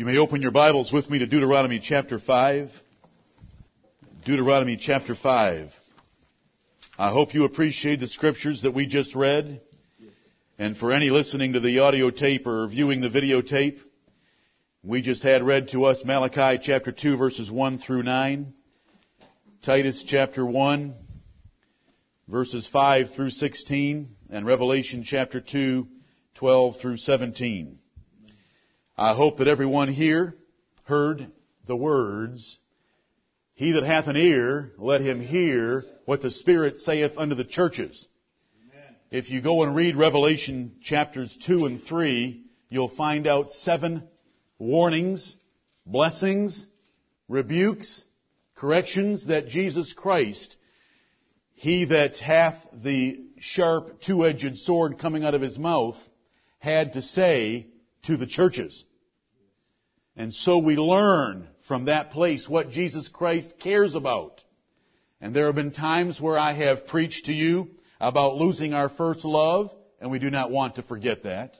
You may open your Bibles with me to Deuteronomy chapter 5. Deuteronomy chapter 5. I hope you appreciate the scriptures that we just read. And for any listening to the audio tape or viewing the videotape, we just had read to us Malachi chapter 2 verses 1 through 9, Titus chapter 1 verses 5 through 16, and Revelation chapter 2, 12 through 17. I hope that everyone here heard the words, He that hath an ear, let him hear what the Spirit saith unto the churches. Amen. If you go and read Revelation chapters 2 and 3, you'll find out seven warnings, blessings, rebukes, corrections that Jesus Christ, He that hath the sharp two-edged sword coming out of His mouth, had to say to the churches. And so we learn from that place what Jesus Christ cares about. And there have been times where I have preached to you about losing our first love, and we do not want to forget that.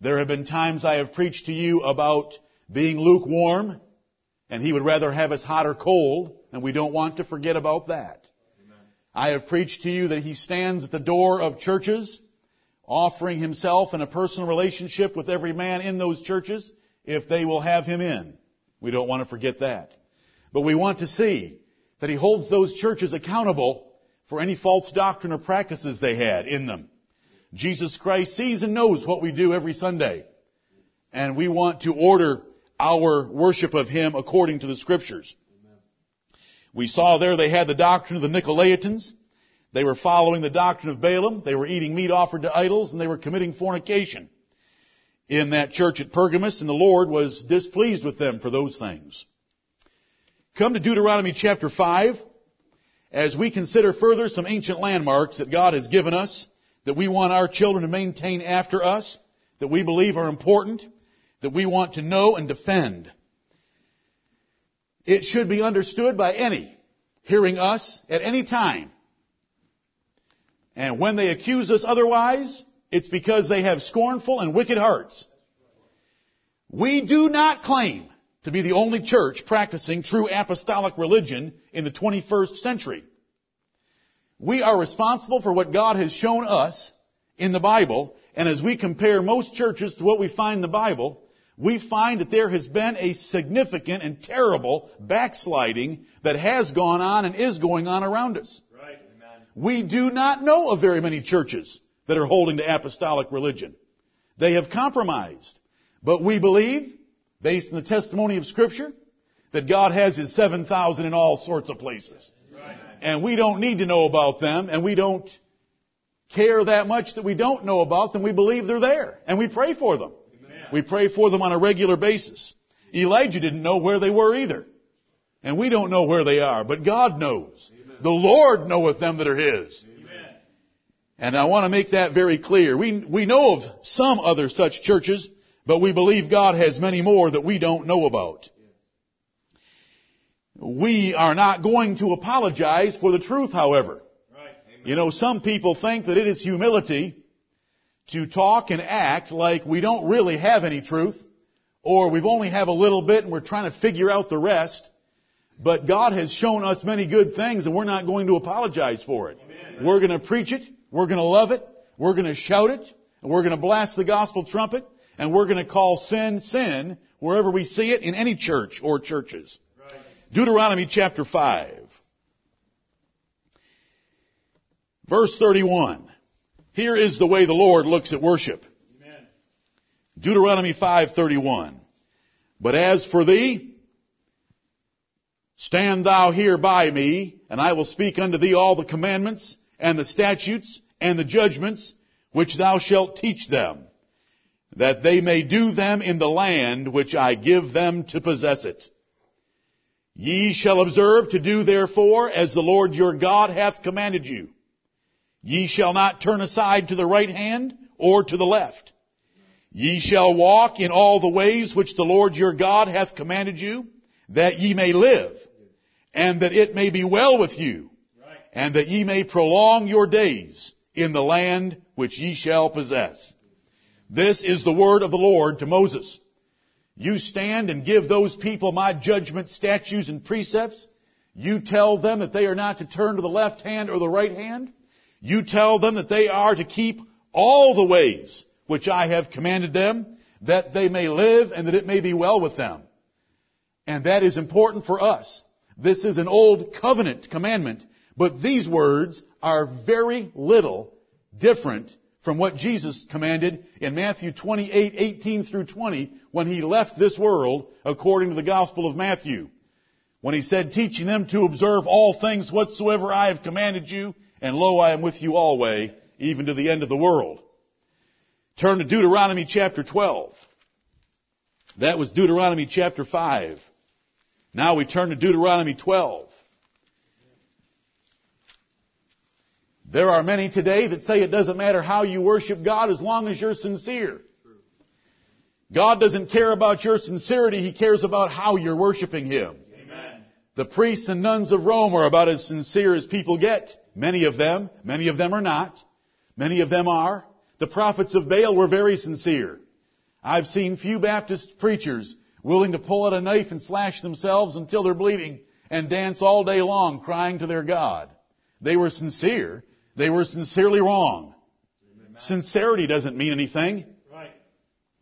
There have been times I have preached to you about being lukewarm, and He would rather have us hot or cold, and we don't want to forget about that. Amen. I have preached to you that He stands at the door of churches, offering Himself in a personal relationship with every man in those churches, if they will have him in. We don't want to forget that. But we want to see that he holds those churches accountable for any false doctrine or practices they had in them. Jesus Christ sees and knows what we do every Sunday. And we want to order our worship of him according to the scriptures. We saw there they had the doctrine of the Nicolaitans. They were following the doctrine of Balaam. They were eating meat offered to idols and they were committing fornication in that church at Pergamus, and the Lord was displeased with them for those things. Come to Deuteronomy chapter 5, as we consider further some ancient landmarks that God has given us, that we want our children to maintain after us, that we believe are important, that we want to know and defend. It should be understood by any hearing us at any time. And when they accuse us otherwise, it's because they have scornful and wicked hearts. We do not claim to be the only church practicing true apostolic religion in the 21st century. We are responsible for what God has shown us in the Bible, and as we compare most churches to what we find in the Bible, we find that there has been a significant and terrible backsliding that has gone on and is going on around us. Right, we do not know of very many churches that are holding to apostolic religion. They have compromised. But we believe, based on the testimony of Scripture, that God has His 7,000 in all sorts of places. And we don't need to know about them, and we don't care that much that we don't know about them. We believe they're there, and we pray for them. Amen. We pray for them on a regular basis. Elijah didn't know where they were either. And we don't know where they are, but God knows. Amen. The Lord knoweth them that are His. And I want to make that very clear. We, we know of some other such churches, but we believe God has many more that we don't know about. We are not going to apologize for the truth, however. Right. You know, some people think that it is humility to talk and act like we don't really have any truth, or we've only have a little bit and we're trying to figure out the rest. But God has shown us many good things and we're not going to apologize for it. Amen. We're going to preach it. We're going to love it. We're going to shout it. And we're going to blast the gospel trumpet. And we're going to call sin, sin wherever we see it in any church or churches. Right. Deuteronomy chapter 5. Verse 31. Here is the way the Lord looks at worship. Amen. Deuteronomy 5:31. But as for thee, stand thou here by me, and I will speak unto thee all the commandments and the statutes and the judgments which thou shalt teach them, that they may do them in the land which I give them to possess it. Ye shall observe to do therefore as the Lord your God hath commanded you. Ye shall not turn aside to the right hand or to the left. Ye shall walk in all the ways which the Lord your God hath commanded you, that ye may live, and that it may be well with you, and that ye may prolong your days in the land which ye shall possess. This is the word of the Lord to Moses. You stand and give those people my judgment, statutes, and precepts. You tell them that they are not to turn to the left hand or the right hand. You tell them that they are to keep all the ways which I have commanded them, that they may live and that it may be well with them. And that is important for us. This is an old covenant commandment, but these words are very little different from what Jesus commanded in Matthew 28, 18 through 20 when he left this world according to the Gospel of Matthew. When he said, teaching them to observe all things whatsoever I have commanded you, and lo, I am with you always, even to the end of the world. Turn to Deuteronomy chapter 12. That was Deuteronomy chapter 5. Now we turn to Deuteronomy 12. There are many today that say it doesn't matter how you worship God as long as you're sincere. God doesn't care about your sincerity, He cares about how you're worshiping Him. Amen. The priests and nuns of Rome are about as sincere as people get. Many of them. Many of them are not. Many of them are. The prophets of Baal were very sincere. I've seen few Baptist preachers willing to pull out a knife and slash themselves until they're bleeding and dance all day long crying to their God. They were sincere. They were sincerely wrong. Sincerity doesn't mean anything. Right.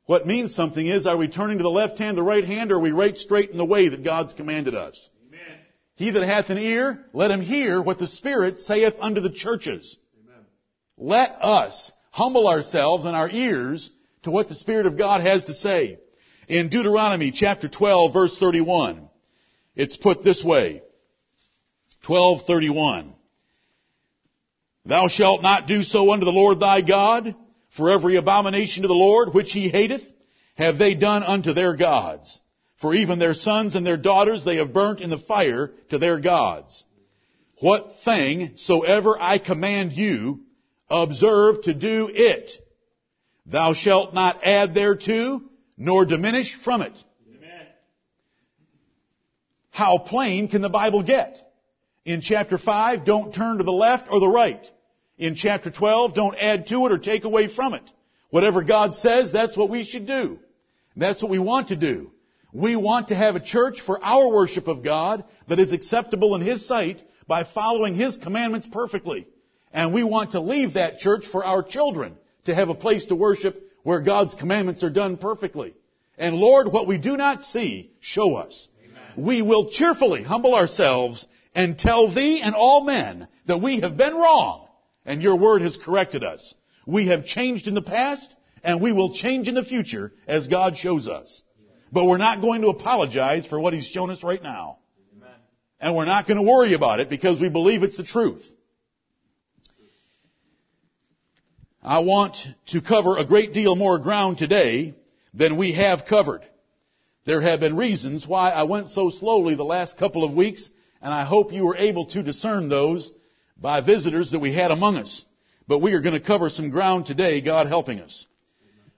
What means something is, are we turning to the left hand, the right hand, or are we right straight in the way that God's commanded us? Amen. He that hath an ear, let him hear what the Spirit saith unto the churches. Amen. Let us humble ourselves and our ears to what the Spirit of God has to say. In Deuteronomy chapter 12 verse 31, it's put this way. 1231. Thou shalt not do so unto the Lord thy God, for every abomination to the Lord which he hateth, have they done unto their gods. For even their sons and their daughters they have burnt in the fire to their gods. What thing soever I command you, observe to do it. Thou shalt not add thereto, nor diminish from it. Amen. How plain can the Bible get? In chapter 5, don't turn to the left or the right. In chapter 12, don't add to it or take away from it. Whatever God says, that's what we should do. That's what we want to do. We want to have a church for our worship of God that is acceptable in His sight by following His commandments perfectly. And we want to leave that church for our children to have a place to worship where God's commandments are done perfectly. And Lord, what we do not see, show us. We will cheerfully humble ourselves and tell thee and all men that we have been wrong and your word has corrected us. We have changed in the past and we will change in the future as God shows us. But we're not going to apologize for what he's shown us right now. Amen. And we're not going to worry about it because we believe it's the truth. I want to cover a great deal more ground today than we have covered. There have been reasons why I went so slowly the last couple of weeks, and I hope you were able to discern those by visitors that we had among us. But we are going to cover some ground today, God helping us.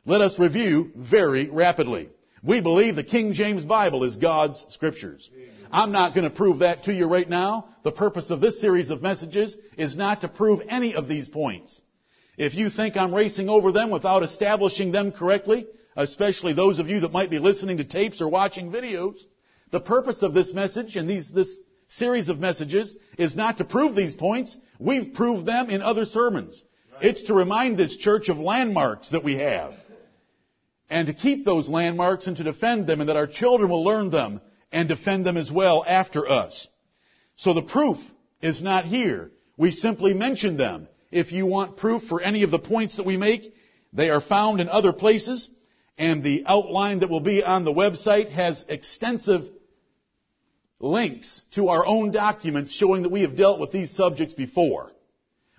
Let us review very rapidly. We believe the King James Bible is God's scriptures. I'm not going to prove that to you right now. The purpose of this series of messages is not to prove any of these points. If you think I'm racing over them without establishing them correctly, especially those of you that might be listening to tapes or watching videos, the purpose of this message and these, this series of messages is not to prove these points. We've proved them in other sermons. It's to remind this church of landmarks that we have. And to keep those landmarks and to defend them and that our children will learn them and defend them as well after us. So the proof is not here. We simply mention them. If you want proof for any of the points that we make, they are found in other places. And the outline that will be on the website has extensive links to our own documents showing that we have dealt with these subjects before.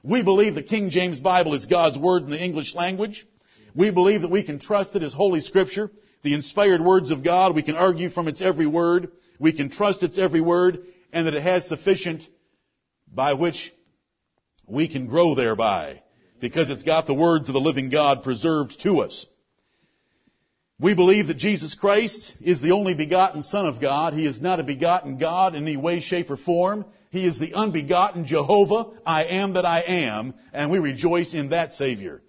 We believe the King James Bible is God's Word in the English language. We believe that we can trust it as Holy Scripture, the inspired words of God. We can argue from its every word. We can trust its every word, and that it has sufficient by which we can grow thereby, because it's got the words of the living God preserved to us. We believe that Jesus Christ is the only begotten Son of God. He is not a begotten God in any way, shape, or form. He is the unbegotten Jehovah, I am that I am, and we rejoice in that Savior.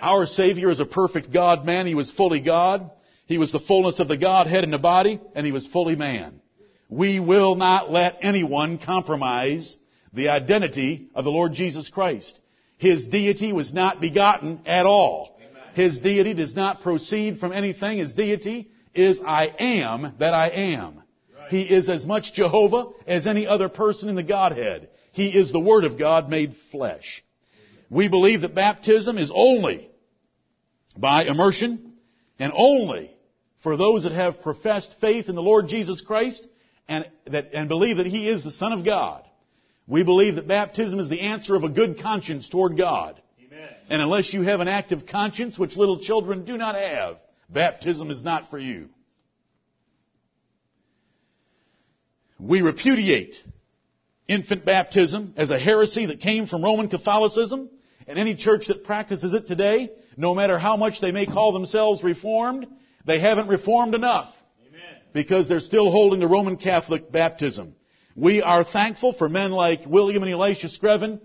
Our Savior is a perfect God man. He was fully God. He was the fullness of the Godhead in the body, and he was fully man. We will not let anyone compromise the identity of the Lord Jesus Christ. His deity was not begotten at all. His deity does not proceed from anything. His deity is I am that I am. He is as much Jehovah as any other person in the Godhead. He is the Word of God made flesh. We believe that baptism is only by immersion and only for those that have professed faith in the Lord Jesus Christ and, that, and believe that He is the Son of God. We believe that baptism is the answer of a good conscience toward God. And unless you have an active conscience, which little children do not have, baptism is not for you. We repudiate infant baptism as a heresy that came from Roman Catholicism, and any church that practices it today, no matter how much they may call themselves reformed, they haven't reformed enough. Amen. Because they're still holding the Roman Catholic baptism. We are thankful for men like William and Elisha Screven,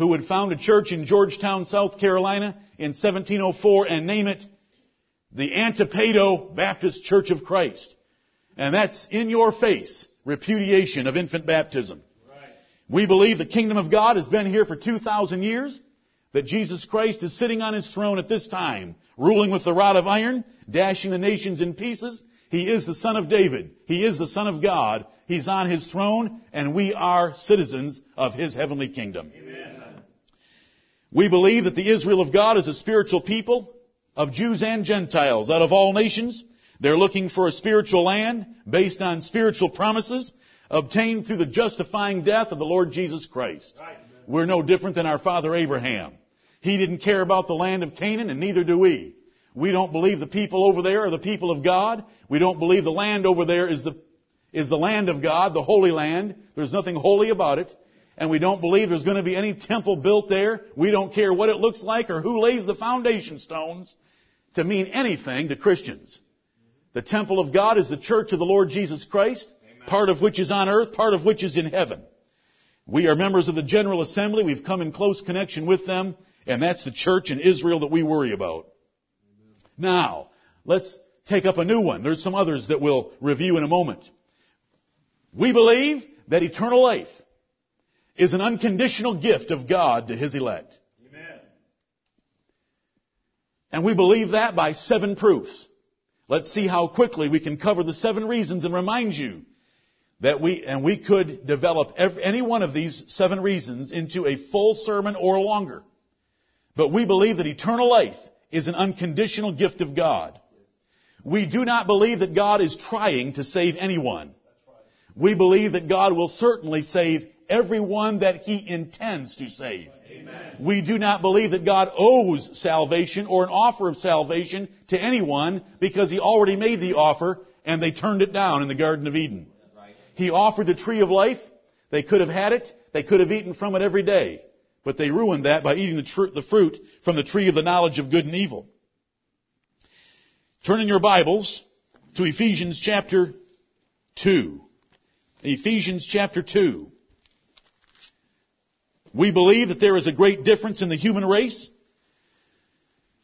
who would found a church in Georgetown, South Carolina in 1704 and name it the Antipedo Baptist Church of Christ. And that's in your face repudiation of infant baptism. Right. We believe the kingdom of God has been here for 2,000 years, that Jesus Christ is sitting on his throne at this time, ruling with the rod of iron, dashing the nations in pieces. He is the son of David. He is the son of God. He's on his throne, and we are citizens of his heavenly kingdom. Amen. We believe that the Israel of God is a spiritual people of Jews and Gentiles out of all nations. They're looking for a spiritual land based on spiritual promises obtained through the justifying death of the Lord Jesus Christ. Right. We're no different than our father Abraham. He didn't care about the land of Canaan and neither do we. We don't believe the people over there are the people of God. We don't believe the land over there is the, is the land of God, the Holy Land. There's nothing holy about it. And we don't believe there's going to be any temple built there. We don't care what it looks like or who lays the foundation stones to mean anything to Christians. The temple of God is the church of the Lord Jesus Christ, Amen. part of which is on earth, part of which is in heaven. We are members of the General Assembly. We've come in close connection with them, and that's the church in Israel that we worry about. Now, let's take up a new one. There's some others that we'll review in a moment. We believe that eternal life is an unconditional gift of God to His elect. Amen. And we believe that by seven proofs. Let's see how quickly we can cover the seven reasons and remind you that we, and we could develop every, any one of these seven reasons into a full sermon or longer. But we believe that eternal life is an unconditional gift of God. We do not believe that God is trying to save anyone. We believe that God will certainly save everyone that He intends to save. Amen. We do not believe that God owes salvation or an offer of salvation to anyone because He already made the offer and they turned it down in the Garden of Eden. He offered the tree of life. They could have had it. They could have eaten from it every day. But they ruined that by eating the, tr- the fruit from the tree of the knowledge of good and evil. Turn in your Bibles to Ephesians chapter 2. Ephesians chapter 2. We believe that there is a great difference in the human race.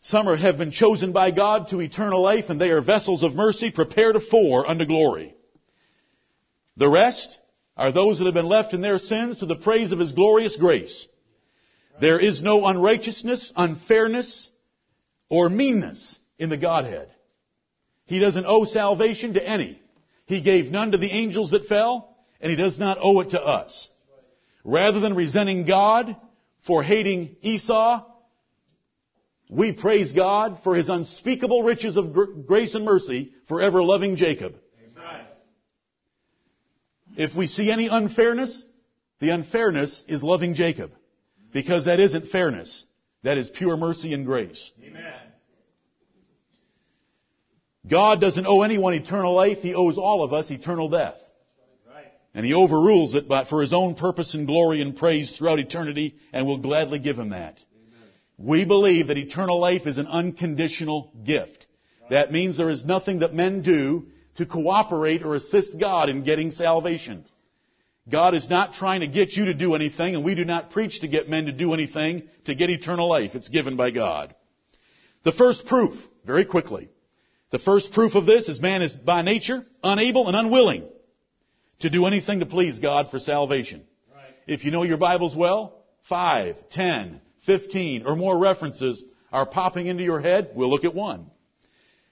Some have been chosen by God to eternal life and they are vessels of mercy prepared for unto glory. The rest are those that have been left in their sins to the praise of His glorious grace. There is no unrighteousness, unfairness, or meanness in the Godhead. He doesn't owe salvation to any. He gave none to the angels that fell, and He does not owe it to us. Rather than resenting God for hating Esau, we praise God for His unspeakable riches of grace and mercy for ever loving Jacob. Amen. If we see any unfairness, the unfairness is loving Jacob. Because that isn't fairness. That is pure mercy and grace. Amen. God doesn't owe anyone eternal life. He owes all of us eternal death. And he overrules it but for his own purpose and glory and praise throughout eternity and we'll gladly give him that. Amen. We believe that eternal life is an unconditional gift. That means there is nothing that men do to cooperate or assist God in getting salvation. God is not trying to get you to do anything, and we do not preach to get men to do anything to get eternal life. It's given by God. The first proof, very quickly, The first proof of this is man is by nature unable and unwilling to do anything to please God for salvation. Right. If you know your Bibles well, five, ten, fifteen, or more references are popping into your head. We'll look at one.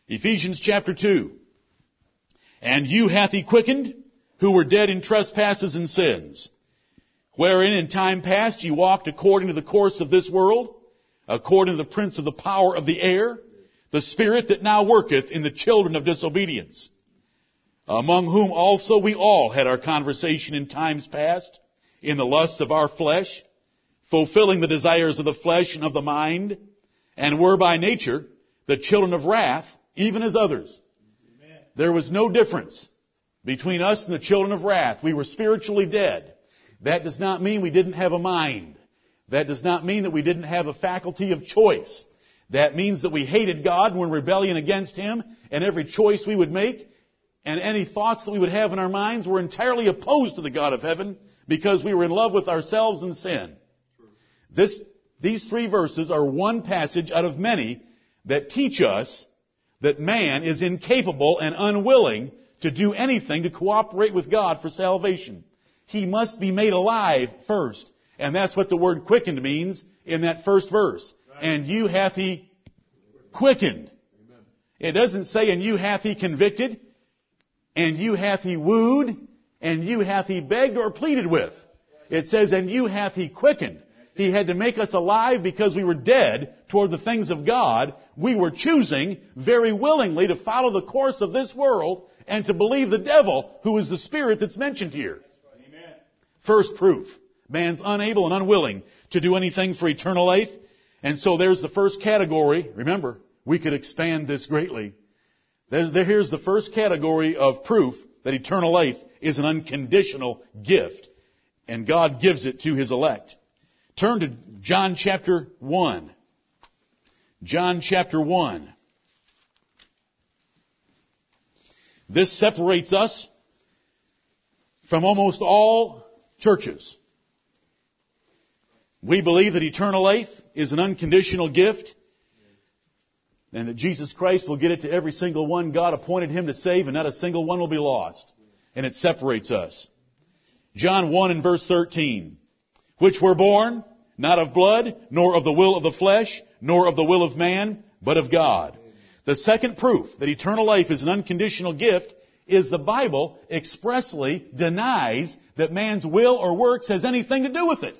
Ephesians chapter 2. And you hath he quickened who were dead in trespasses and sins, wherein in time past ye walked according to the course of this world, according to the prince of the power of the air, the spirit that now worketh in the children of disobedience, among whom also we all had our conversation in times past, in the lusts of our flesh, fulfilling the desires of the flesh and of the mind, and were by nature the children of wrath, even as others. Amen. There was no difference between us and the children of wrath. We were spiritually dead. That does not mean we didn't have a mind. That does not mean that we didn't have a faculty of choice. That means that we hated God and were in rebellion against Him, and every choice we would make and any thoughts that we would have in our minds were entirely opposed to the God of heaven because we were in love with ourselves and sin. This, these three verses are one passage out of many that teach us that man is incapable and unwilling to do anything to cooperate with God for salvation. He must be made alive first. And that's what the word quickened means in that first verse. And you hath he quickened. It doesn't say, and you hath he convicted, and you hath he wooed, and you hath he begged or pleaded with. It says, and you hath he quickened. He had to make us alive because we were dead toward the things of God. We were choosing very willingly to follow the course of this world and to believe the devil, who is the spirit that's mentioned here. Amen. First proof. Man's unable and unwilling to do anything for eternal life. And so there's the first category. Remember, we could expand this greatly. Here's the first category of proof that eternal life is an unconditional gift. And God gives it to His elect. Turn to John chapter 1. John chapter 1. This separates us from almost all churches. We believe that eternal life is an unconditional gift and that Jesus Christ will get it to every single one God appointed him to save and not a single one will be lost. And it separates us. John 1 and verse 13. Which were born not of blood, nor of the will of the flesh, nor of the will of man, but of God. The second proof that eternal life is an unconditional gift is the Bible expressly denies that man's will or works has anything to do with it.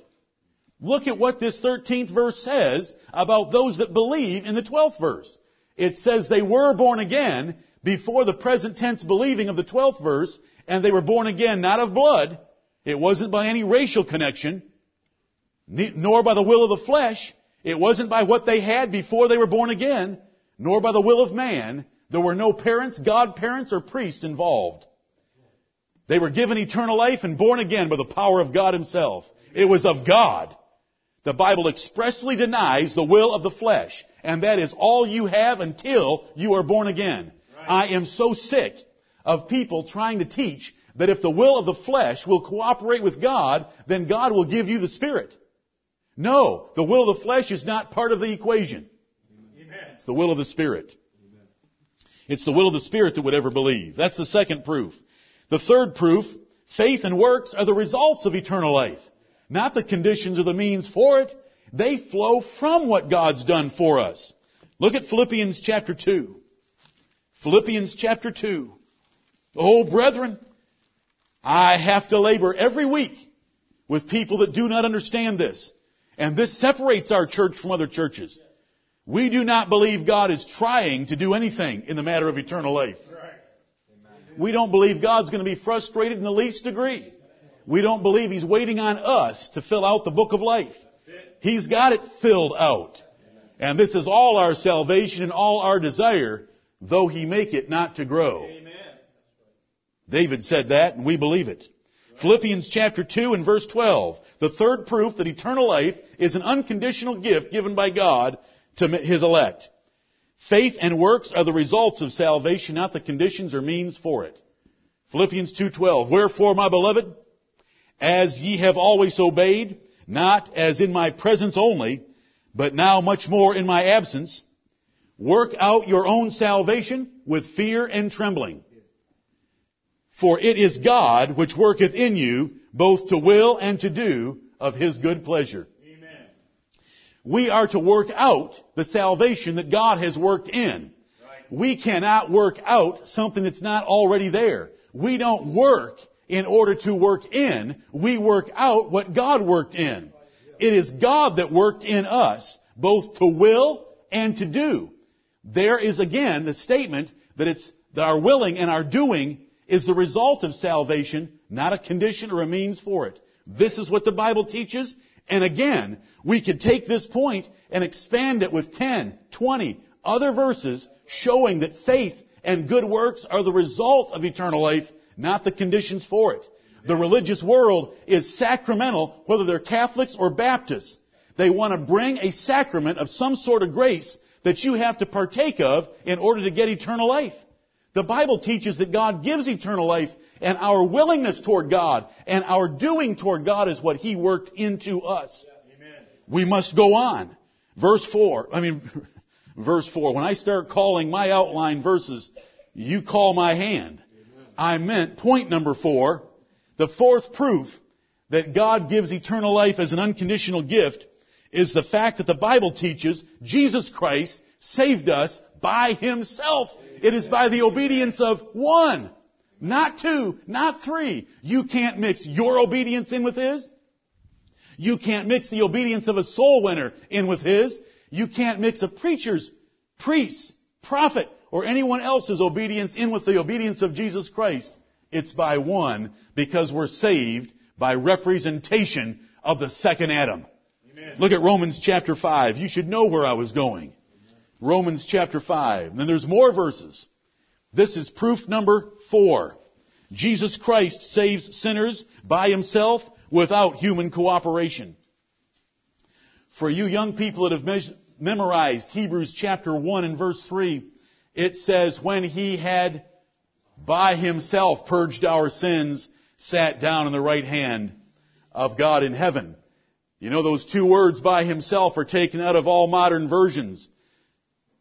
Look at what this 13th verse says about those that believe in the 12th verse. It says they were born again before the present tense believing of the 12th verse, and they were born again not of blood. It wasn't by any racial connection, nor by the will of the flesh. It wasn't by what they had before they were born again, nor by the will of man. There were no parents, godparents, or priests involved. They were given eternal life and born again by the power of God Himself. It was of God. The Bible expressly denies the will of the flesh, and that is all you have until you are born again. Right. I am so sick of people trying to teach that if the will of the flesh will cooperate with God, then God will give you the Spirit. No, the will of the flesh is not part of the equation. Amen. It's the will of the Spirit. Amen. It's the will of the Spirit that would ever believe. That's the second proof. The third proof, faith and works are the results of eternal life. Not the conditions or the means for it. They flow from what God's done for us. Look at Philippians chapter 2. Philippians chapter 2. Oh, brethren, I have to labor every week with people that do not understand this. And this separates our church from other churches. We do not believe God is trying to do anything in the matter of eternal life. We don't believe God's going to be frustrated in the least degree. We don't believe He's waiting on us to fill out the book of life. He's got it filled out. And this is all our salvation and all our desire, though He make it not to grow. Amen. David said that, and we believe it. Philippians chapter 2 and verse 12. The third proof that eternal life is an unconditional gift given by God to His elect. Faith and works are the results of salvation, not the conditions or means for it. Philippians 2.12. Wherefore, my beloved, as ye have always obeyed, not as in my presence only, but now much more in my absence, Work out your own salvation with fear and trembling. For it is God which worketh in you both to will and to do of his good pleasure. Amen. We are to work out the salvation that God has worked in. Right. We cannot work out something that's not already there. We don't work in order to work in. We work out what God worked in. It is God that worked in us both to will and to do. There is again the statement that it's that our willing and our doing is the result of salvation, not a condition or a means for it. This is what the Bible teaches. And again, we could take this point and expand it with 10, 20 other verses showing that faith and good works are the result of eternal life, not the conditions for it. The religious world is sacramental, whether they're Catholics or Baptists. They want to bring a sacrament of some sort of grace that you have to partake of in order to get eternal life. The Bible teaches that God gives eternal life and our willingness toward God and our doing toward God is what He worked into us. Amen. We must go on. Verse 4, I mean, verse 4, when I start calling my outline verses, you call my hand. I meant point number 4, the fourth proof that God gives eternal life as an unconditional gift is the fact that the Bible teaches Jesus Christ saved us by Himself. It is by the obedience of one, not two, not three. You can't mix your obedience in with His. You can't mix the obedience of a soul winner in with His. You can't mix a preacher's, priest's, prophet, or anyone else's obedience in with the obedience of Jesus Christ. It's by one because we're saved by representation of the second Adam. Amen. Look at Romans chapter 5. You should know where I was going. Romans chapter 5. And then there's more verses. This is proof number four. Jesus Christ saves sinners by himself without human cooperation. For you young people that have memorized Hebrews chapter 1 and verse 3, it says, when he had by himself purged our sins, sat down on the right hand of God in heaven. You know, those two words by himself are taken out of all modern versions.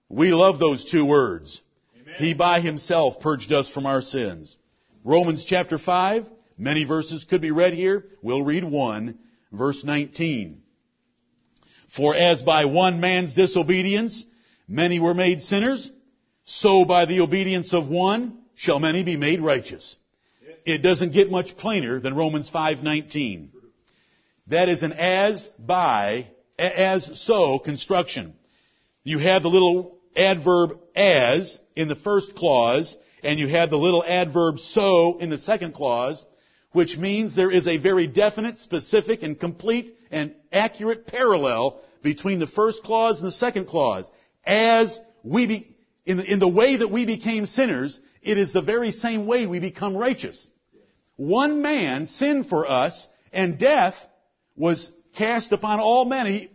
We love those two words. Amen. He by himself purged us from our sins. Romans chapter 5, many verses could be read here. We'll read one, verse 19. For as by one man's disobedience many were made sinners, so by the obedience of one shall many be made righteous. It doesn't get much plainer than Romans 5:19. That is an as by as so construction. You have the little adverb as in the first clause and you have the little adverb so in the second clause, which means there is a very definite, specific, and complete and accurate parallel between the first clause and the second clause. As we be, in the, in the way that we became sinners, it is the very same way we become righteous. One man sinned for us, and death was cast upon all men. He,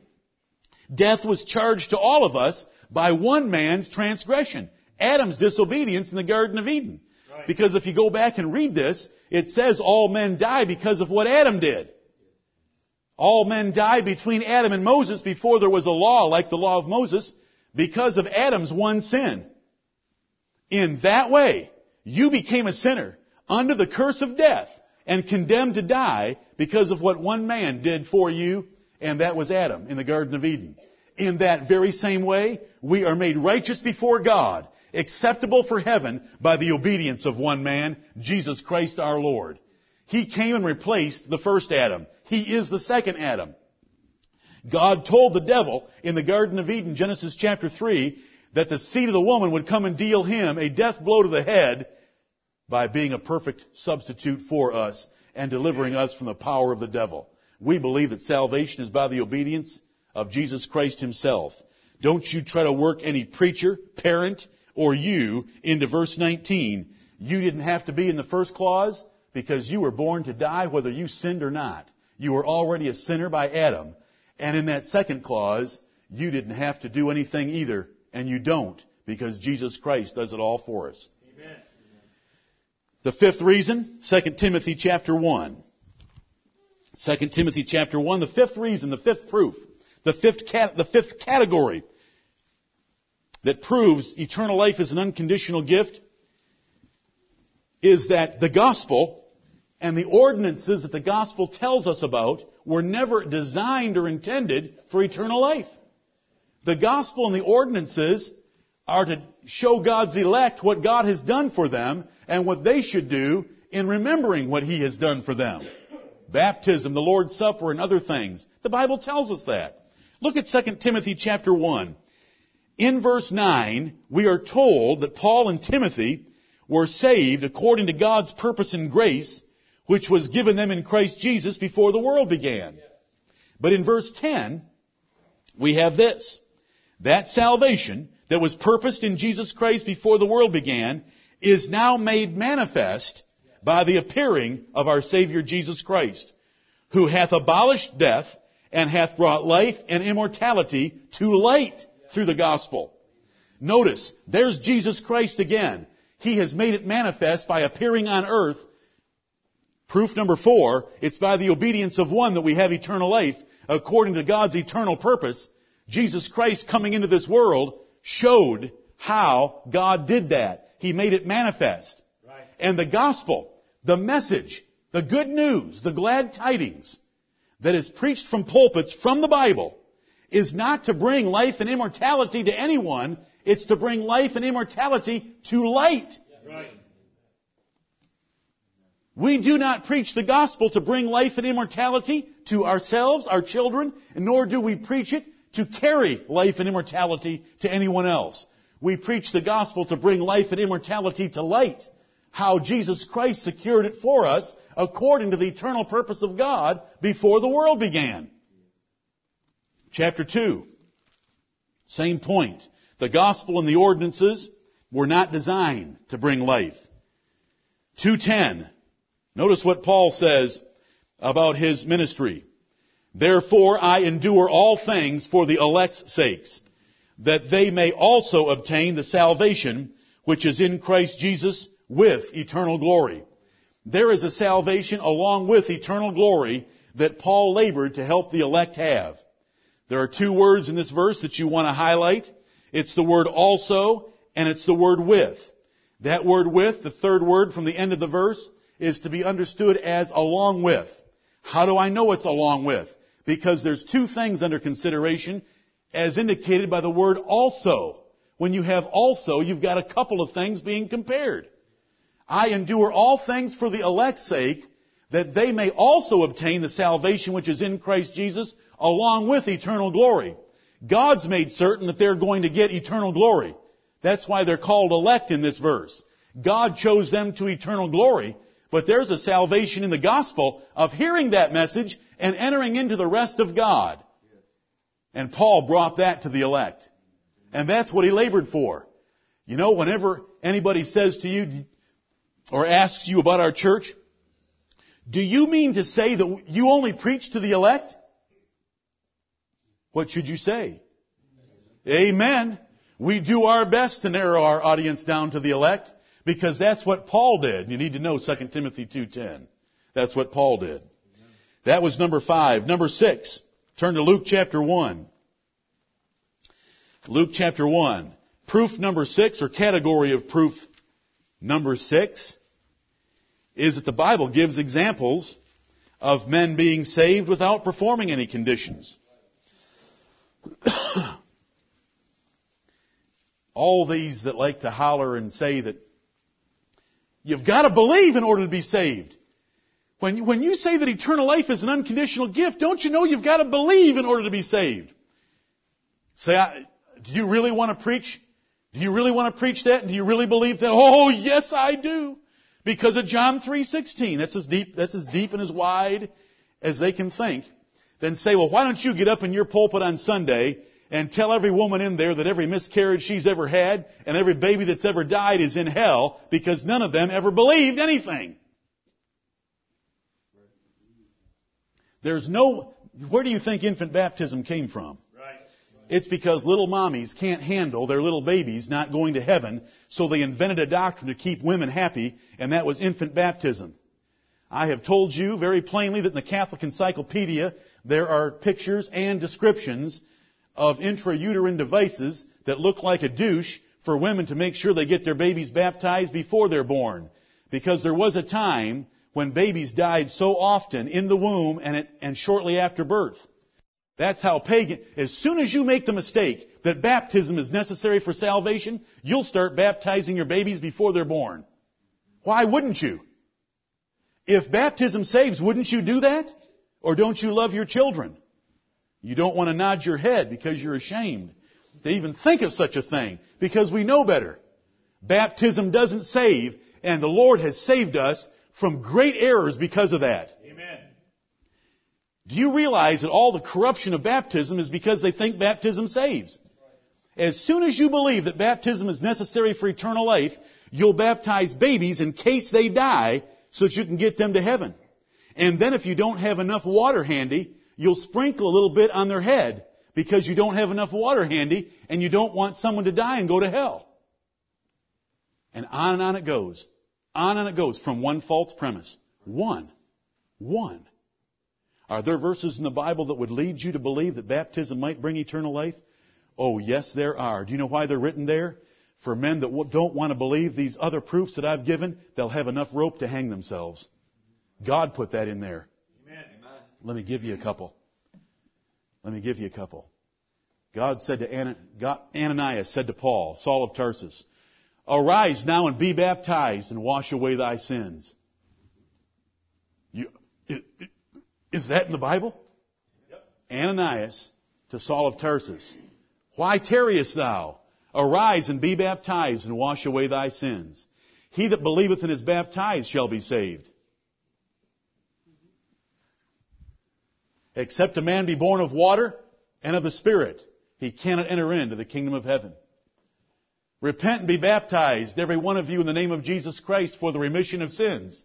death was charged to all of us by one man's transgression. Adam's disobedience in the Garden of Eden. Right. Because if you go back and read this, it says all men die because of what Adam did. All men died between Adam and Moses before there was a law like the law of Moses because of Adam's one sin. In that way, you became a sinner under the curse of death and condemned to die because of what one man did for you, and that was Adam in the Garden of Eden. In that very same way, we are made righteous before God, acceptable for heaven by the obedience of one man, Jesus Christ our Lord. He came and replaced the first Adam. He is the second Adam. God told the devil in the Garden of Eden, Genesis chapter 3, that the seed of the woman would come and deal him a death blow to the head by being a perfect substitute for us and delivering us from the power of the devil. We believe that salvation is by the obedience of Jesus Christ himself. Don't you try to work any preacher, parent, or you into verse 19. You didn't have to be in the first clause because you were born to die whether you sinned or not. You were already a sinner by Adam. And in that second clause, you didn't have to do anything either, and you don't, because Jesus Christ does it all for us. Amen. The fifth reason, 2 Timothy chapter 1. 2 Timothy chapter 1, the fifth reason, the fifth proof, the fifth, cat, the fifth category that proves eternal life is an unconditional gift is that the gospel and the ordinances that the gospel tells us about were never designed or intended for eternal life. The gospel and the ordinances are to show God's elect what God has done for them and what they should do in remembering what He has done for them. Baptism, the Lord's Supper, and other things. The Bible tells us that. Look at 2 Timothy chapter 1. In verse 9, we are told that Paul and Timothy were saved according to God's purpose and grace, which was given them in Christ Jesus before the world began. But in verse 10, we have this. That salvation that was purposed in Jesus Christ before the world began is now made manifest by the appearing of our Savior Jesus Christ, who hath abolished death and hath brought life and immortality to light through the gospel. Notice, there's Jesus Christ again. He has made it manifest by appearing on earth. Proof number four, it's by the obedience of one that we have eternal life according to God's eternal purpose. Jesus Christ coming into this world showed how God did that. He made it manifest. Right. And the gospel, the message, the good news, the glad tidings that is preached from pulpits from the Bible is not to bring life and immortality to anyone, it's to bring life and immortality to light. Right. We do not preach the gospel to bring life and immortality to ourselves, our children, nor do we preach it to carry life and immortality to anyone else. We preach the gospel to bring life and immortality to light. How Jesus Christ secured it for us according to the eternal purpose of God before the world began. Chapter 2. Same point. The gospel and the ordinances were not designed to bring life. 210. Notice what Paul says about his ministry. Therefore I endure all things for the elect's sakes, that they may also obtain the salvation which is in Christ Jesus with eternal glory. There is a salvation along with eternal glory that Paul labored to help the elect have. There are two words in this verse that you want to highlight. It's the word also and it's the word with. That word with, the third word from the end of the verse, is to be understood as along with. How do I know it's along with? Because there's two things under consideration as indicated by the word also. When you have also, you've got a couple of things being compared. I endure all things for the elect's sake, that they may also obtain the salvation which is in Christ Jesus, along with eternal glory. God's made certain that they're going to get eternal glory. That's why they're called elect in this verse. God chose them to eternal glory, but there's a salvation in the gospel of hearing that message and entering into the rest of God. And Paul brought that to the elect. And that's what he labored for. You know, whenever anybody says to you or asks you about our church, do you mean to say that you only preach to the elect? What should you say? Amen. We do our best to narrow our audience down to the elect because that's what Paul did. You need to know 2 Timothy 2.10. That's what Paul did. That was number five. Number six. Turn to Luke chapter 1. Luke chapter 1. Proof number six, or category of proof number six, is that the Bible gives examples of men being saved without performing any conditions. All these that like to holler and say that you've got to believe in order to be saved. When you, when you say that eternal life is an unconditional gift, don't you know you've got to believe in order to be saved? Say, I, do you really want to preach? Do you really want to preach that? And do you really believe that? Oh, yes, I do. Because of John 3.16. That's as deep, that's as deep and as wide as they can think. Then say, well, why don't you get up in your pulpit on Sunday and tell every woman in there that every miscarriage she's ever had and every baby that's ever died is in hell because none of them ever believed anything. There's no, where do you think infant baptism came from? It's because little mommies can't handle their little babies not going to heaven, so they invented a doctrine to keep women happy, and that was infant baptism. I have told you very plainly that in the Catholic Encyclopedia there are pictures and descriptions of intrauterine devices that look like a douche for women to make sure they get their babies baptized before they're born. Because there was a time when babies died so often in the womb and, it, and shortly after birth. That's how pagan, as soon as you make the mistake that baptism is necessary for salvation, you'll start baptizing your babies before they're born. Why wouldn't you? If baptism saves, wouldn't you do that? Or don't you love your children? You don't want to nod your head because you're ashamed to even think of such a thing because we know better. Baptism doesn't save and the Lord has saved us from great errors because of that. Amen. Do you realize that all the corruption of baptism is because they think baptism saves? As soon as you believe that baptism is necessary for eternal life, you'll baptize babies in case they die so that you can get them to heaven. And then if you don't have enough water handy, you'll sprinkle a little bit on their head because you don't have enough water handy and you don't want someone to die and go to hell. And on and on it goes. On and it goes from one false premise. One. One. Are there verses in the Bible that would lead you to believe that baptism might bring eternal life? Oh, yes, there are. Do you know why they're written there? For men that don't want to believe these other proofs that I've given, they'll have enough rope to hang themselves. God put that in there. Let me give you a couple. Let me give you a couple. God said to God, Ananias said to Paul, Saul of Tarsus, Arise now and be baptized and wash away thy sins. You, it, it, is that in the Bible? Yep. Ananias to Saul of Tarsus, Why tarriest thou? Arise and be baptized and wash away thy sins. He that believeth and is baptized shall be saved. Except a man be born of water and of the Spirit, he cannot enter into the kingdom of heaven. Repent and be baptized, every one of you, in the name of Jesus Christ for the remission of sins.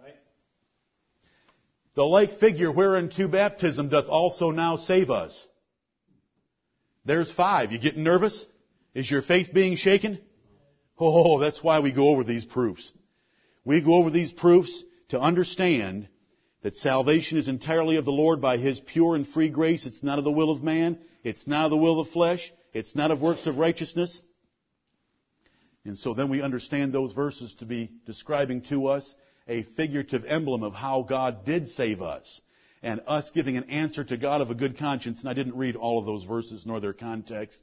Right. The like figure whereunto baptism doth also now save us. There's five. You getting nervous? Is your faith being shaken? Oh, that's why we go over these proofs. We go over these proofs to understand that salvation is entirely of the Lord by His pure and free grace. It's not of the will of man. It's not of the will of the flesh. It's not of works of righteousness. And so then we understand those verses to be describing to us a figurative emblem of how God did save us and us giving an answer to God of a good conscience. And I didn't read all of those verses nor their context,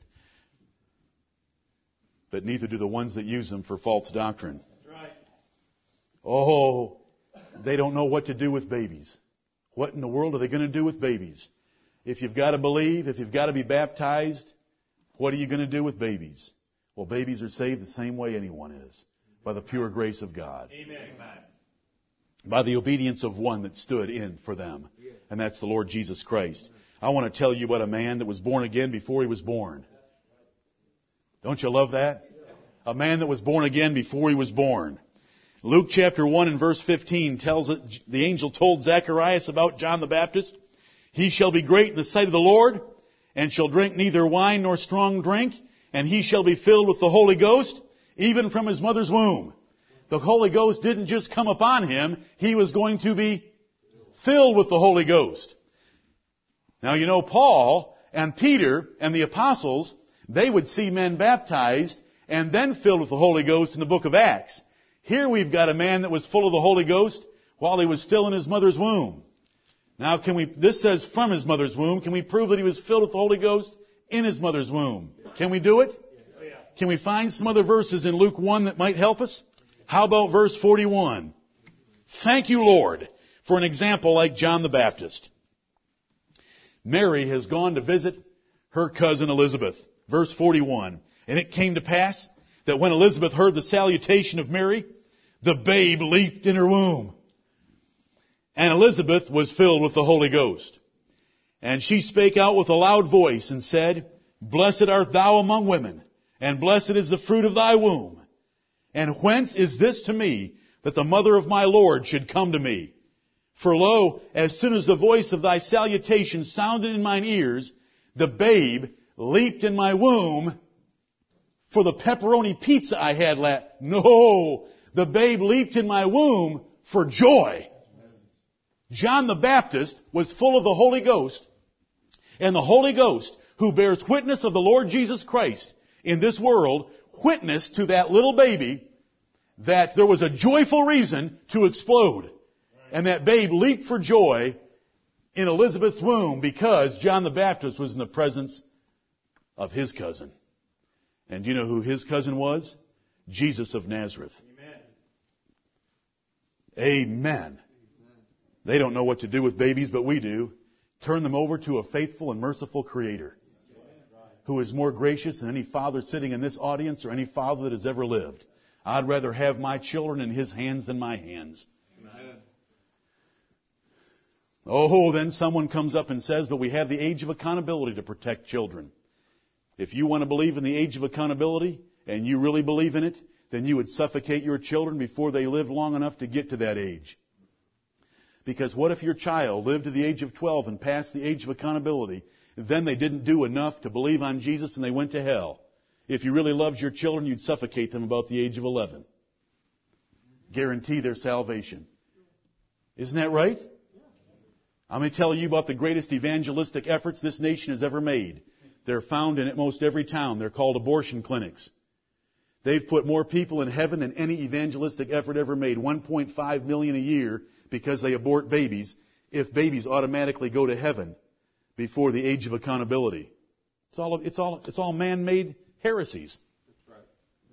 but neither do the ones that use them for false doctrine. That's right. Oh, they don't know what to do with babies. What in the world are they going to do with babies? If you've got to believe, if you've got to be baptized, what are you going to do with babies? Well, babies are saved the same way anyone is, by the pure grace of God, Amen. by the obedience of one that stood in for them, and that's the Lord Jesus Christ. I want to tell you about a man that was born again before he was born. Don't you love that? A man that was born again before he was born. Luke chapter 1 and verse 15 tells it, the angel told Zacharias about John the Baptist. He shall be great in the sight of the Lord, and shall drink neither wine nor strong drink, and he shall be filled with the Holy Ghost, even from his mother's womb. The Holy Ghost didn't just come upon him, he was going to be filled with the Holy Ghost. Now you know Paul and Peter and the apostles, they would see men baptized and then filled with the Holy Ghost in the book of Acts. Here we've got a man that was full of the Holy Ghost while he was still in his mother's womb. Now can we, this says from his mother's womb, can we prove that he was filled with the Holy Ghost in his mother's womb? Can we do it? Can we find some other verses in Luke 1 that might help us? How about verse 41? Thank you, Lord, for an example like John the Baptist. Mary has gone to visit her cousin Elizabeth. Verse 41. And it came to pass that when Elizabeth heard the salutation of Mary, the babe leaped in her womb. And Elizabeth was filled with the Holy Ghost. And she spake out with a loud voice and said, Blessed art thou among women, and blessed is the fruit of thy womb. And whence is this to me that the mother of my Lord should come to me? For lo, as soon as the voice of thy salutation sounded in mine ears, the babe leaped in my womb for the pepperoni pizza I had last. No, the babe leaped in my womb for joy. John the Baptist was full of the Holy Ghost, and the Holy Ghost, who bears witness of the Lord Jesus Christ in this world witnessed to that little baby that there was a joyful reason to explode. And that babe leaped for joy in Elizabeth's womb because John the Baptist was in the presence of his cousin. And do you know who his cousin was? Jesus of Nazareth. Amen. They don't know what to do with babies, but we do. Turn them over to a faithful and merciful Creator who is more gracious than any father sitting in this audience or any father that has ever lived. I'd rather have my children in His hands than my hands. Oh, then someone comes up and says, but we have the age of accountability to protect children. If you want to believe in the age of accountability, and you really believe in it, then you would suffocate your children before they lived long enough to get to that age. Because what if your child lived to the age of 12 and passed the age of accountability, then they didn't do enough to believe on Jesus and they went to hell? If you really loved your children, you'd suffocate them about the age of 11. Guarantee their salvation. Isn't that right? I'm going to tell you about the greatest evangelistic efforts this nation has ever made. They're found in most every town. They're called abortion clinics. They've put more people in heaven than any evangelistic effort ever made. 1.5 million a year because they abort babies. If babies automatically go to heaven before the age of accountability. It's all, it's all, it's all man-made heresies.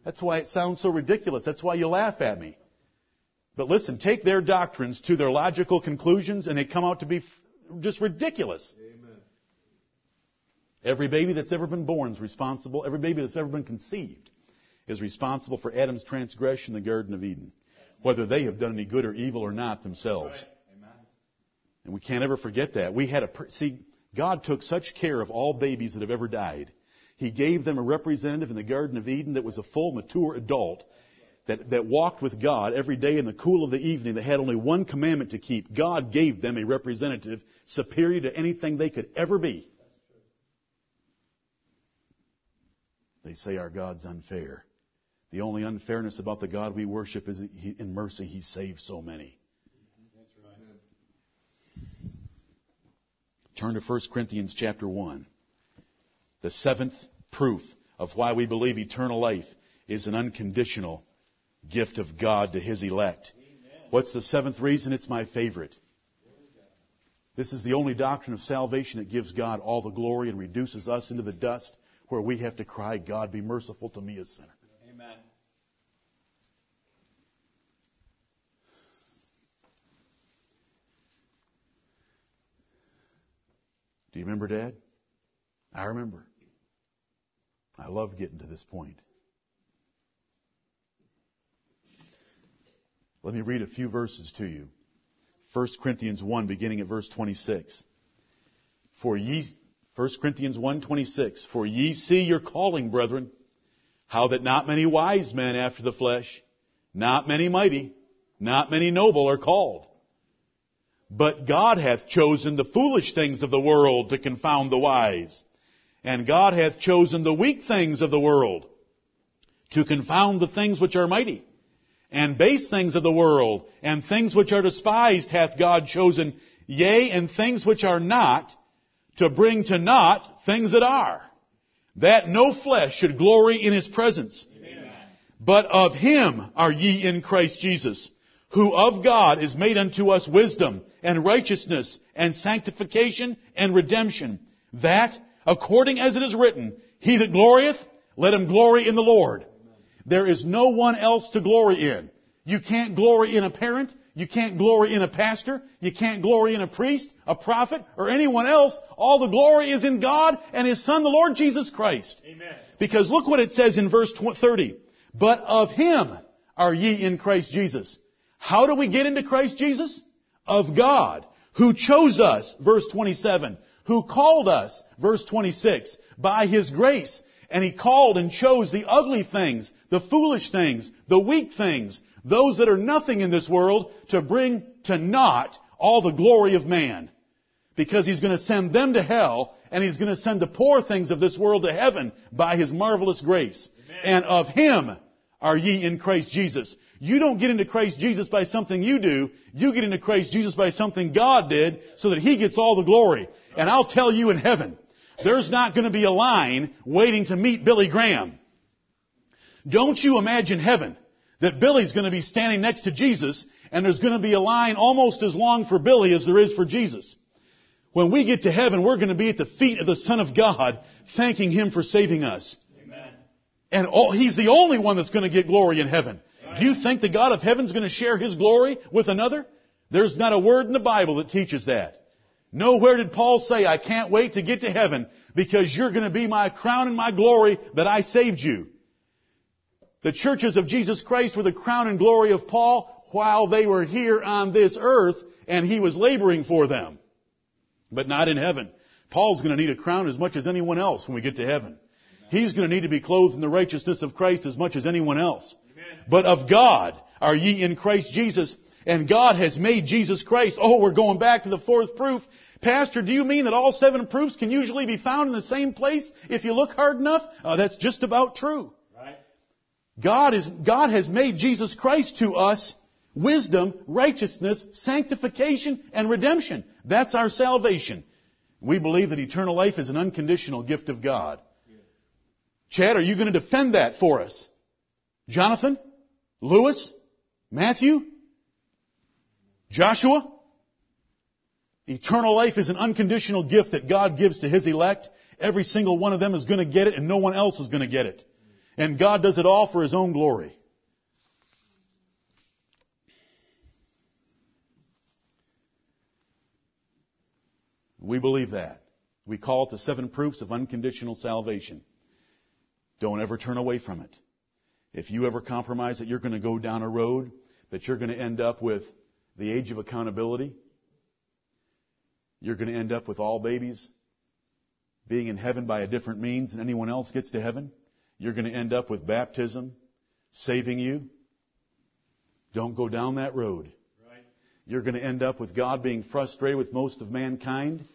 That's why it sounds so ridiculous. That's why you laugh at me. But listen, take their doctrines to their logical conclusions and they come out to be just ridiculous. Amen. Every baby that's ever been born is responsible. Every baby that's ever been conceived is responsible for Adam's transgression in the Garden of Eden, whether they have done any good or evil or not themselves. Right. And we can't ever forget that. We had a, see, God took such care of all babies that have ever died. He gave them a representative in the Garden of Eden that was a full, mature adult that, that walked with God every day in the cool of the evening. They had only one commandment to keep. God gave them a representative superior to anything they could ever be. They say our God's unfair. The only unfairness about the God we worship is that he, in mercy He saved so many. Right. Turn to 1 Corinthians chapter 1. The seventh proof of why we believe eternal life is an unconditional gift of God to His elect. What's the seventh reason? It's my favorite. This is the only doctrine of salvation that gives God all the glory and reduces us into the dust where we have to cry, God be merciful to me a sinner. Amen. Do you remember, Dad? I remember. I love getting to this point. Let me read a few verses to you. 1 Corinthians 1, beginning at verse 26. For ye, 1 Corinthians 1, 26. For ye see your calling, brethren, how that not many wise men after the flesh, not many mighty, not many noble are called. But God hath chosen the foolish things of the world to confound the wise. And God hath chosen the weak things of the world to confound the things which are mighty. And base things of the world and things which are despised hath God chosen, yea, and things which are not, to bring to naught things that are, that no flesh should glory in his presence. Amen. But of him are ye in Christ Jesus, who of God is made unto us wisdom and righteousness and sanctification and redemption, that, according as it is written, he that glorieth, let him glory in the Lord. There is no one else to glory in. You can't glory in a parent. You can't glory in a pastor. You can't glory in a priest, a prophet, or anyone else. All the glory is in God and His Son, the Lord Jesus Christ. Amen. Because look what it says in verse 30. But of Him are ye in Christ Jesus. How do we get into Christ Jesus? Of God, who chose us, verse 27, who called us, verse 26, by His grace. And He called and chose the ugly things, the foolish things, the weak things, those that are nothing in this world to bring to naught all the glory of man. Because He's going to send them to hell and He's going to send the poor things of this world to heaven by His marvelous grace. Amen. And of Him are ye in Christ Jesus. You don't get into Christ Jesus by something you do. You get into Christ Jesus by something God did so that He gets all the glory. And I'll tell you in heaven, there's not going to be a line waiting to meet Billy Graham. Don't you imagine heaven that Billy's going to be standing next to Jesus and there's going to be a line almost as long for Billy as there is for Jesus. When we get to heaven, we're going to be at the feet of the Son of God, thanking Him for saving us. Amen. And all, He's the only one that's going to get glory in heaven. Do you think the God of heaven's going to share His glory with another? There's not a word in the Bible that teaches that. Nowhere did Paul say, I can't wait to get to heaven because you're going to be my crown and my glory that I saved you. The churches of Jesus Christ were the crown and glory of Paul while they were here on this earth and he was laboring for them. But not in heaven. Paul's going to need a crown as much as anyone else when we get to heaven. He's going to need to be clothed in the righteousness of Christ as much as anyone else. But of God are ye in Christ Jesus, and God has made Jesus Christ. Oh, we're going back to the fourth proof. Pastor, do you mean that all seven proofs can usually be found in the same place if you look hard enough? Uh, that's just about true. Right. God is, God has made Jesus Christ to us wisdom, righteousness, sanctification, and redemption. That's our salvation. We believe that eternal life is an unconditional gift of God. Chad, are you going to defend that for us? Jonathan? Lewis? Matthew? Joshua? Eternal life is an unconditional gift that God gives to His elect. Every single one of them is going to get it and no one else is going to get it. And God does it all for His own glory. We believe that. We call it the seven proofs of unconditional salvation. Don't ever turn away from it. If you ever compromise that you're going to go down a road that you're going to end up with the age of accountability, you're going to end up with all babies being in heaven by a different means than anyone else gets to heaven. You're going to end up with baptism saving you. Don't go down that road. Right. You're going to end up with God being frustrated with most of mankind.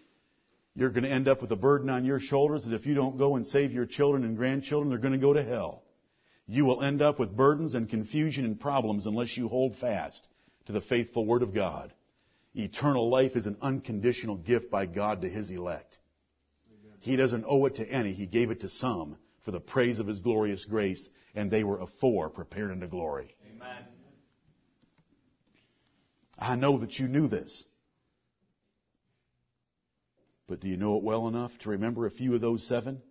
You're going to end up with a burden on your shoulders that if you don't go and save your children and grandchildren, they're going to go to hell. You will end up with burdens and confusion and problems unless you hold fast to the faithful Word of God. Eternal life is an unconditional gift by God to His elect. He doesn't owe it to any. He gave it to some for the praise of His glorious grace, and they were afore prepared unto glory. Amen. I know that you knew this. But do you know it well enough to remember a few of those seven?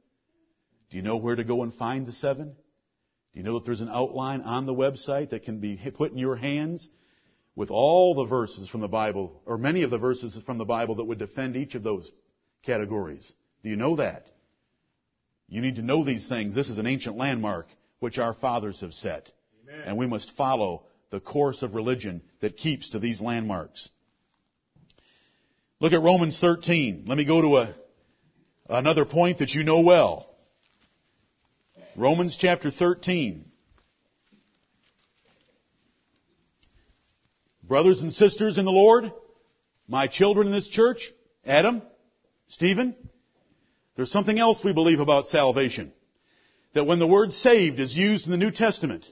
Do you know where to go and find the seven? Do you know that there's an outline on the website that can be put in your hands with all the verses from the Bible, or many of the verses from the Bible that would defend each of those categories. Do you know that? You need to know these things. This is an ancient landmark which our fathers have set. Amen. And we must follow the course of religion that keeps to these landmarks. Look at Romans 13. Let me go to a, another point that you know well. Romans chapter 13. Brothers and sisters in the Lord, my children in this church, Adam, Stephen, there's something else we believe about salvation. That when the word saved is used in the New Testament,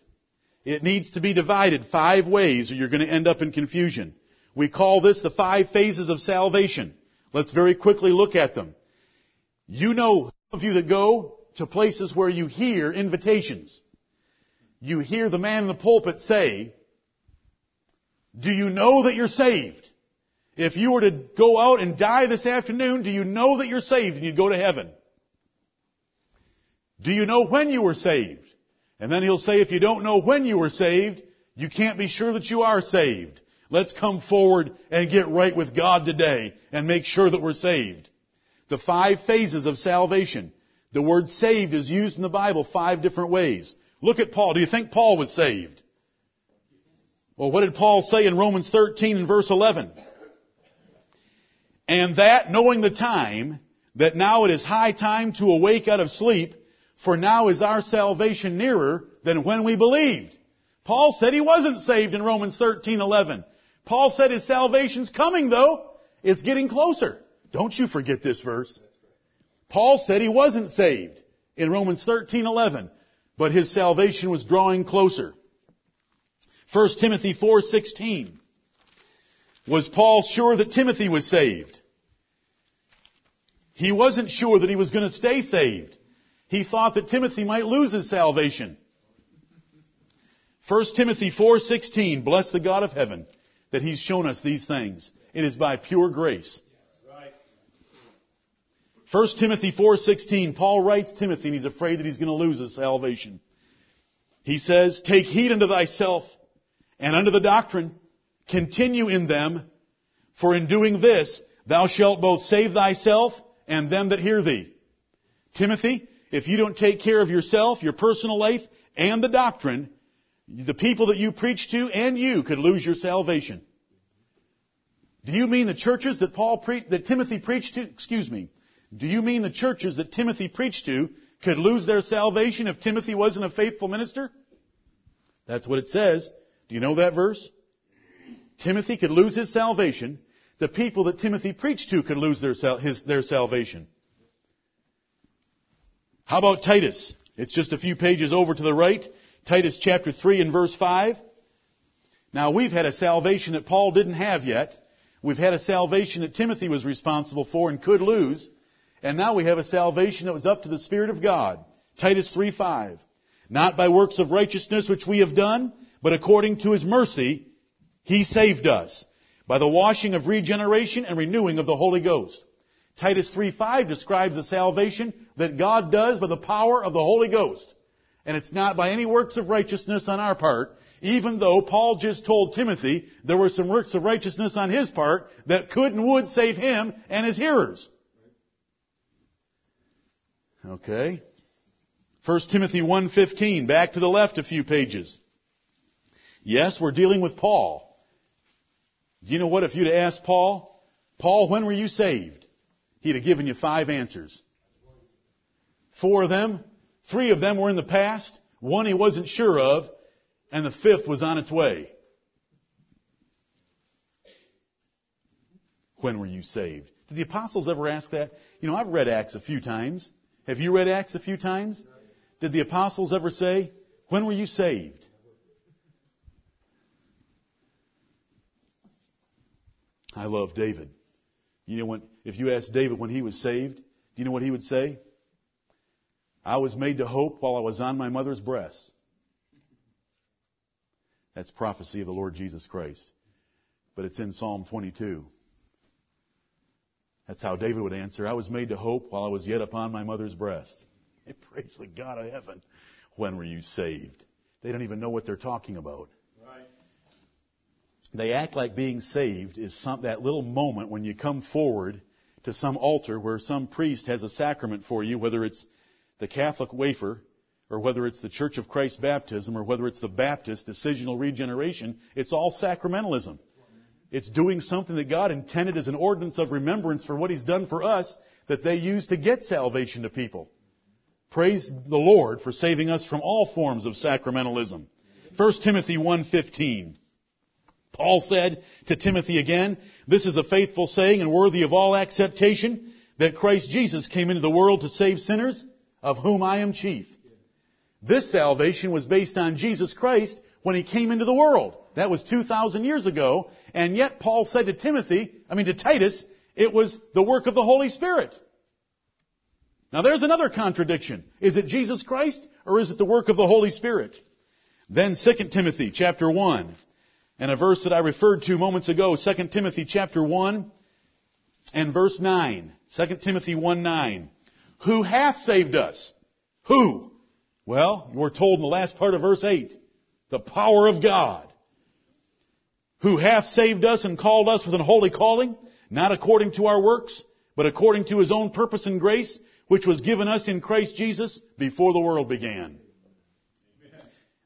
it needs to be divided five ways or you're going to end up in confusion. We call this the five phases of salvation. Let's very quickly look at them. You know, some of you that go to places where you hear invitations. You hear the man in the pulpit say, do you know that you're saved? If you were to go out and die this afternoon, do you know that you're saved and you'd go to heaven? Do you know when you were saved? And then he'll say, if you don't know when you were saved, you can't be sure that you are saved. Let's come forward and get right with God today and make sure that we're saved. The five phases of salvation. The word saved is used in the Bible five different ways. Look at Paul. Do you think Paul was saved? Well, what did Paul say in Romans 13 and verse 11? And that knowing the time, that now it is high time to awake out of sleep, for now is our salvation nearer than when we believed. Paul said he wasn't saved in Romans 13:11. Paul said his salvation's coming though. It's getting closer. Don't you forget this verse. Paul said he wasn't saved in Romans 13:11, but his salvation was drawing closer. 1 Timothy 4:16. Was Paul sure that Timothy was saved? He wasn't sure that he was going to stay saved. He thought that Timothy might lose his salvation. 1 Timothy 4:16 Bless the God of heaven that he's shown us these things. It is by pure grace. 1 Timothy 4:16 Paul writes Timothy and he's afraid that he's going to lose his salvation. He says, "Take heed unto thyself and unto the doctrine, continue in them, for in doing this thou shalt both save thyself and them that hear thee." Timothy, if you don't take care of yourself, your personal life, and the doctrine, the people that you preach to and you could lose your salvation. Do you mean the churches that Paul pre- that Timothy preached to? Excuse me. Do you mean the churches that Timothy preached to could lose their salvation if Timothy wasn't a faithful minister? That's what it says. Do you know that verse? Timothy could lose his salvation. The people that Timothy preached to could lose their, his, their salvation. How about Titus? It's just a few pages over to the right. Titus chapter 3 and verse 5. Now we've had a salvation that Paul didn't have yet. We've had a salvation that Timothy was responsible for and could lose. And now we have a salvation that was up to the Spirit of God. Titus 3:5. Not by works of righteousness which we have done, but according to His mercy, He saved us by the washing of regeneration and renewing of the Holy Ghost. Titus 3:5 describes the salvation that God does by the power of the Holy Ghost. And it's not by any works of righteousness on our part, even though Paul just told Timothy there were some works of righteousness on his part that could and would save him and his hearers. Okay. 1 Timothy 1.15, back to the left a few pages. Yes, we're dealing with Paul. Do You know what? If you'd asked Paul, Paul, when were you saved? He'd have given you five answers. Four of them, three of them were in the past, one he wasn't sure of, and the fifth was on its way. When were you saved? Did the apostles ever ask that? You know, I've read Acts a few times. Have you read Acts a few times? Did the apostles ever say, when were you saved? I love David. You know when, if you asked David when he was saved, do you know what he would say? I was made to hope while I was on my mother's breast. That's prophecy of the Lord Jesus Christ. But it's in Psalm 22. That's how David would answer. I was made to hope while I was yet upon my mother's breast. Hey, praise the God of heaven. When were you saved? They don't even know what they're talking about. Right. They act like being saved is some, that little moment when you come forward to some altar where some priest has a sacrament for you, whether it's the Catholic wafer or whether it's the Church of Christ baptism or whether it's the Baptist decisional regeneration. It's all sacramentalism. It's doing something that God intended as an ordinance of remembrance for what He's done for us that they use to get salvation to people. Praise the Lord for saving us from all forms of sacramentalism. 1 Timothy 1.15. Paul said to Timothy again, This is a faithful saying and worthy of all acceptation, that Christ Jesus came into the world to save sinners, of whom I am chief. This salvation was based on Jesus Christ when He came into the world. That was 2,000 years ago. And yet Paul said to Timothy, I mean to Titus, it was the work of the Holy Spirit. Now there's another contradiction. Is it Jesus Christ or is it the work of the Holy Spirit? Then 2 Timothy chapter 1 and a verse that I referred to moments ago, 2 Timothy chapter 1 and verse 9. 2 Timothy 1 9. Who hath saved us? Who? Well, we're told in the last part of verse 8. The power of God who hath saved us and called us with an holy calling, not according to our works, but according to his own purpose and grace, which was given us in Christ Jesus before the world began.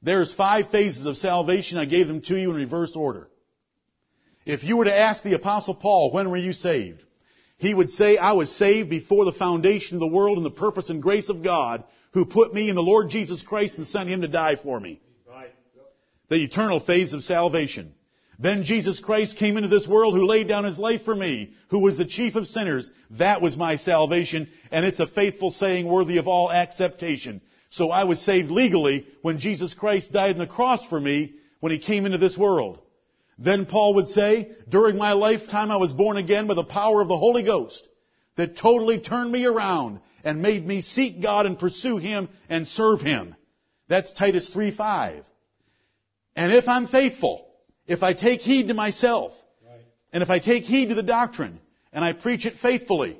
There's five phases of salvation. I gave them to you in reverse order. If you were to ask the apostle Paul, when were you saved? He would say, I was saved before the foundation of the world in the purpose and grace of God who put me in the Lord Jesus Christ and sent him to die for me. The eternal phase of salvation. Then Jesus Christ came into this world who laid down his life for me, who was the chief of sinners. That was my salvation, and it's a faithful saying worthy of all acceptation. So I was saved legally when Jesus Christ died on the cross for me when he came into this world. Then Paul would say, during my lifetime I was born again by the power of the Holy Ghost. that totally turned me around and made me seek God and pursue Him and serve Him. That's Titus 3.5. And if I'm faithful, if I take heed to myself, Right. and if I take heed to the doctrine, and I preach it faithfully,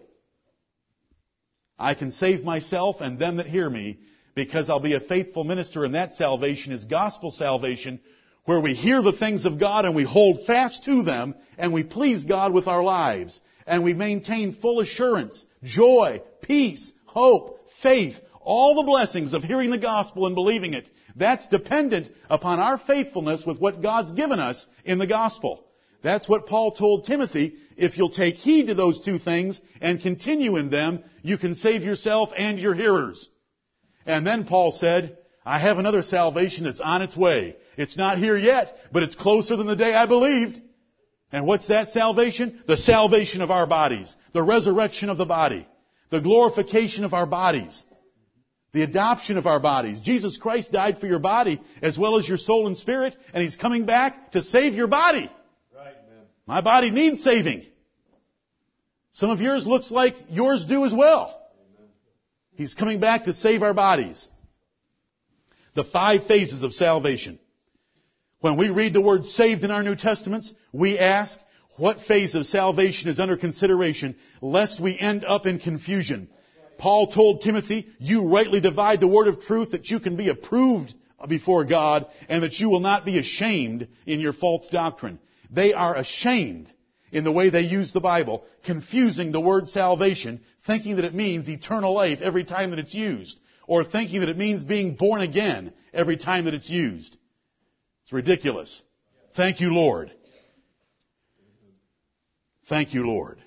I can save myself and them that hear me, because I'll be a faithful minister, and that salvation is gospel salvation, where we hear the things of God and we hold fast to them, and we please God with our lives, and we maintain full assurance, joy, peace, hope, faith, all the blessings of hearing the gospel and believing it. That's dependent upon our faithfulness with what God's given us in the gospel. That's what Paul told Timothy. If you'll take heed to those two things and continue in them, you can save yourself and your hearers. And then Paul said, I have another salvation that's on its way. It's not here yet, but it's closer than the day I believed. And what's that salvation? The salvation of our bodies. The resurrection of the body. The glorification of our bodies. The adoption of our bodies. Jesus Christ died for your body as well as your soul and spirit, and He's coming back to save your body. Right. My body needs saving. Some of yours looks like yours do as well. He's coming back to save our bodies. The five phases of salvation. When we read the word saved in our New Testaments, we ask what phase of salvation is under consideration, lest we end up in confusion. Paul told Timothy, you rightly divide the word of truth that you can be approved before God and that you will not be ashamed in your false doctrine. They are ashamed in the way they use the Bible, confusing the word salvation, thinking that it means eternal life every time that it's used, or thinking that it means being born again every time that it's used. It's ridiculous. Thank you, Lord. Thank you, Lord.